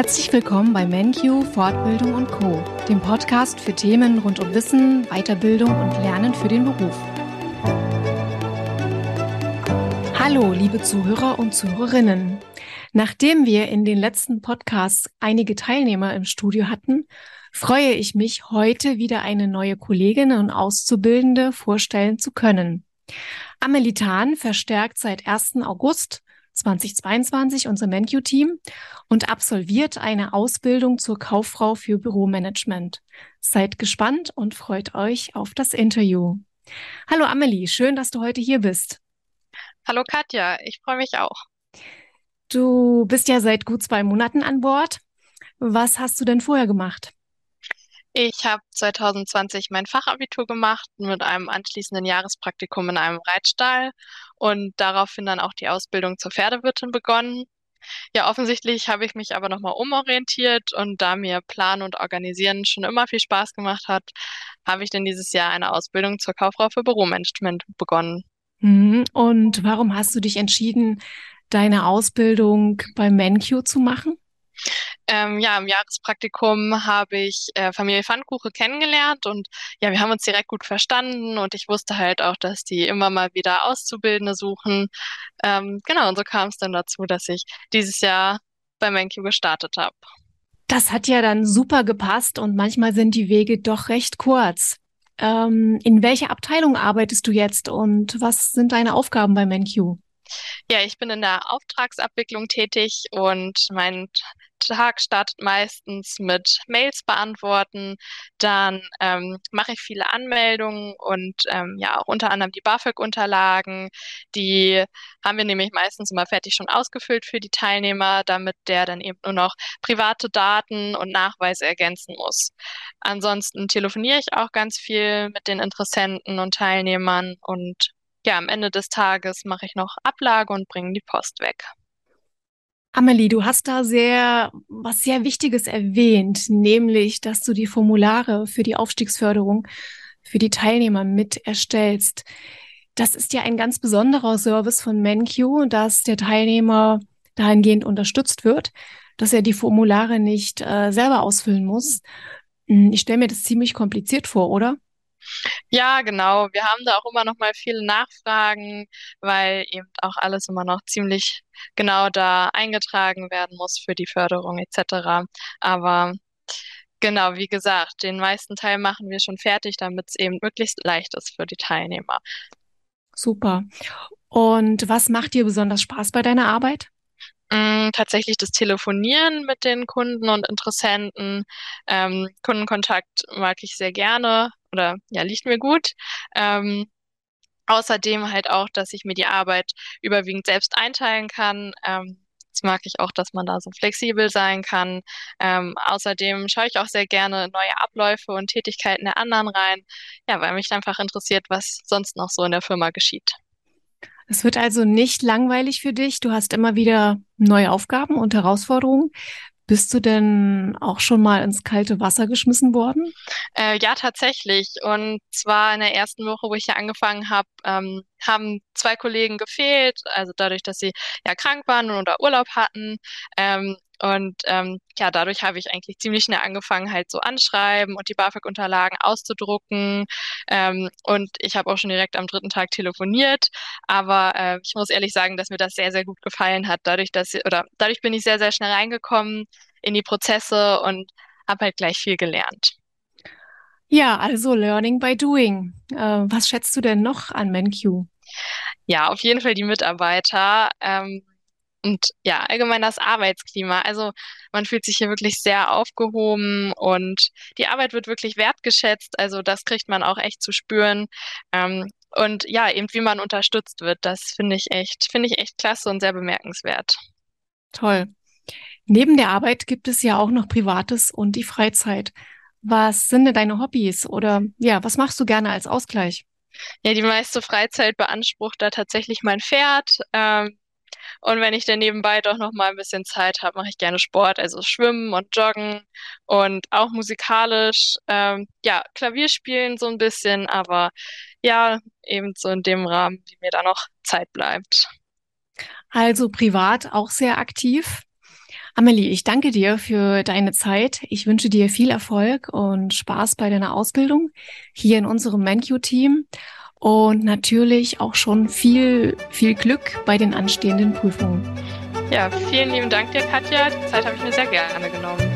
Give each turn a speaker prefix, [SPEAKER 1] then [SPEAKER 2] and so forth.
[SPEAKER 1] Herzlich willkommen bei MenQ Fortbildung und Co, dem Podcast für Themen rund um Wissen, Weiterbildung und Lernen für den Beruf. Hallo, liebe Zuhörer und Zuhörerinnen. Nachdem wir in den letzten Podcasts einige Teilnehmer im Studio hatten, freue ich mich, heute wieder eine neue Kollegin und Auszubildende vorstellen zu können. Amelie Tahn verstärkt seit 1. August 2022 unser MenQ-Team und absolviert eine Ausbildung zur Kauffrau für Büromanagement. Seid gespannt und freut euch auf das Interview. Hallo Amelie, schön, dass du heute hier bist.
[SPEAKER 2] Hallo Katja, ich freue mich auch.
[SPEAKER 1] Du bist ja seit gut zwei Monaten an Bord. Was hast du denn vorher gemacht?
[SPEAKER 2] Ich habe 2020 mein Fachabitur gemacht mit einem anschließenden Jahrespraktikum in einem Reitstall und daraufhin dann auch die Ausbildung zur Pferdewirtin begonnen. Ja, offensichtlich habe ich mich aber nochmal umorientiert und da mir Planen und Organisieren schon immer viel Spaß gemacht hat, habe ich dann dieses Jahr eine Ausbildung zur Kauffrau für Büromanagement begonnen.
[SPEAKER 1] Mhm. Und warum hast du dich entschieden, deine Ausbildung bei MenQ zu machen?
[SPEAKER 2] Ähm, ja, im Jahrespraktikum habe ich äh, Familie Pfannkuche kennengelernt und ja, wir haben uns direkt gut verstanden und ich wusste halt auch, dass die immer mal wieder Auszubildende suchen. Ähm, genau, und so kam es dann dazu, dass ich dieses Jahr bei MenQ gestartet habe.
[SPEAKER 1] Das hat ja dann super gepasst und manchmal sind die Wege doch recht kurz. Ähm, in welcher Abteilung arbeitest du jetzt und was sind deine Aufgaben bei MenQ?
[SPEAKER 2] Ja, ich bin in der Auftragsabwicklung tätig und mein Tag startet meistens mit Mails beantworten. Dann ähm, mache ich viele Anmeldungen und ähm, ja auch unter anderem die BAföG-Unterlagen. Die haben wir nämlich meistens immer fertig schon ausgefüllt für die Teilnehmer, damit der dann eben nur noch private Daten und Nachweise ergänzen muss. Ansonsten telefoniere ich auch ganz viel mit den Interessenten und Teilnehmern und ja, am Ende des Tages mache ich noch Ablage und bringe die Post weg.
[SPEAKER 1] Amelie, du hast da sehr, was sehr Wichtiges erwähnt, nämlich, dass du die Formulare für die Aufstiegsförderung für die Teilnehmer mit erstellst. Das ist ja ein ganz besonderer Service von MenQ, dass der Teilnehmer dahingehend unterstützt wird, dass er die Formulare nicht äh, selber ausfüllen muss. Hm, ich stelle mir das ziemlich kompliziert vor, oder?
[SPEAKER 2] Ja, genau. Wir haben da auch immer noch mal viele Nachfragen, weil eben auch alles immer noch ziemlich genau da eingetragen werden muss für die Förderung etc. Aber genau, wie gesagt, den meisten Teil machen wir schon fertig, damit es eben möglichst leicht ist für die Teilnehmer.
[SPEAKER 1] Super. Und was macht dir besonders Spaß bei deiner Arbeit?
[SPEAKER 2] Mm, tatsächlich das Telefonieren mit den Kunden und Interessenten. Ähm, Kundenkontakt mag ich sehr gerne oder ja, liegt mir gut. Ähm, außerdem halt auch, dass ich mir die Arbeit überwiegend selbst einteilen kann. Ähm, das mag ich auch, dass man da so flexibel sein kann. Ähm, außerdem schaue ich auch sehr gerne neue Abläufe und Tätigkeiten der anderen rein, ja, weil mich einfach interessiert, was sonst noch so in der Firma geschieht.
[SPEAKER 1] Es wird also nicht langweilig für dich. Du hast immer wieder neue Aufgaben und Herausforderungen. Bist du denn auch schon mal ins kalte Wasser geschmissen worden?
[SPEAKER 2] Äh, ja, tatsächlich. Und zwar in der ersten Woche, wo ich hier angefangen habe, ähm, haben zwei Kollegen gefehlt. Also dadurch, dass sie ja krank waren oder Urlaub hatten. Ähm, und ähm, ja, dadurch habe ich eigentlich ziemlich schnell angefangen, halt so anschreiben und die BAföG-Unterlagen auszudrucken. Ähm, und ich habe auch schon direkt am dritten Tag telefoniert. Aber äh, ich muss ehrlich sagen, dass mir das sehr, sehr gut gefallen hat. Dadurch, dass oder dadurch bin ich sehr, sehr schnell reingekommen in die Prozesse und habe halt gleich viel gelernt.
[SPEAKER 1] Ja, also Learning by Doing. Äh, was schätzt du denn noch an MenQ?
[SPEAKER 2] Ja, auf jeden Fall die Mitarbeiter. Ähm, und ja, allgemein das Arbeitsklima. Also man fühlt sich hier wirklich sehr aufgehoben und die Arbeit wird wirklich wertgeschätzt. Also das kriegt man auch echt zu spüren. Ähm, und ja, eben wie man unterstützt wird, das finde ich echt, finde ich echt klasse und sehr bemerkenswert.
[SPEAKER 1] Toll. Neben der Arbeit gibt es ja auch noch Privates und die Freizeit. Was sind denn deine Hobbys oder ja, was machst du gerne als Ausgleich?
[SPEAKER 2] Ja, die meiste Freizeit beansprucht da tatsächlich mein Pferd. Ähm, und wenn ich dann nebenbei doch noch mal ein bisschen Zeit habe, mache ich gerne Sport, also Schwimmen und Joggen und auch musikalisch, ähm, ja, Klavier spielen so ein bisschen, aber ja, eben so in dem Rahmen, wie mir da noch Zeit bleibt.
[SPEAKER 1] Also privat auch sehr aktiv. Amelie, ich danke dir für deine Zeit. Ich wünsche dir viel Erfolg und Spaß bei deiner Ausbildung hier in unserem MenQ-Team und natürlich auch schon viel, viel Glück bei den anstehenden Prüfungen.
[SPEAKER 2] Ja, vielen lieben Dank dir, Katja. Die Zeit habe ich mir sehr gerne genommen.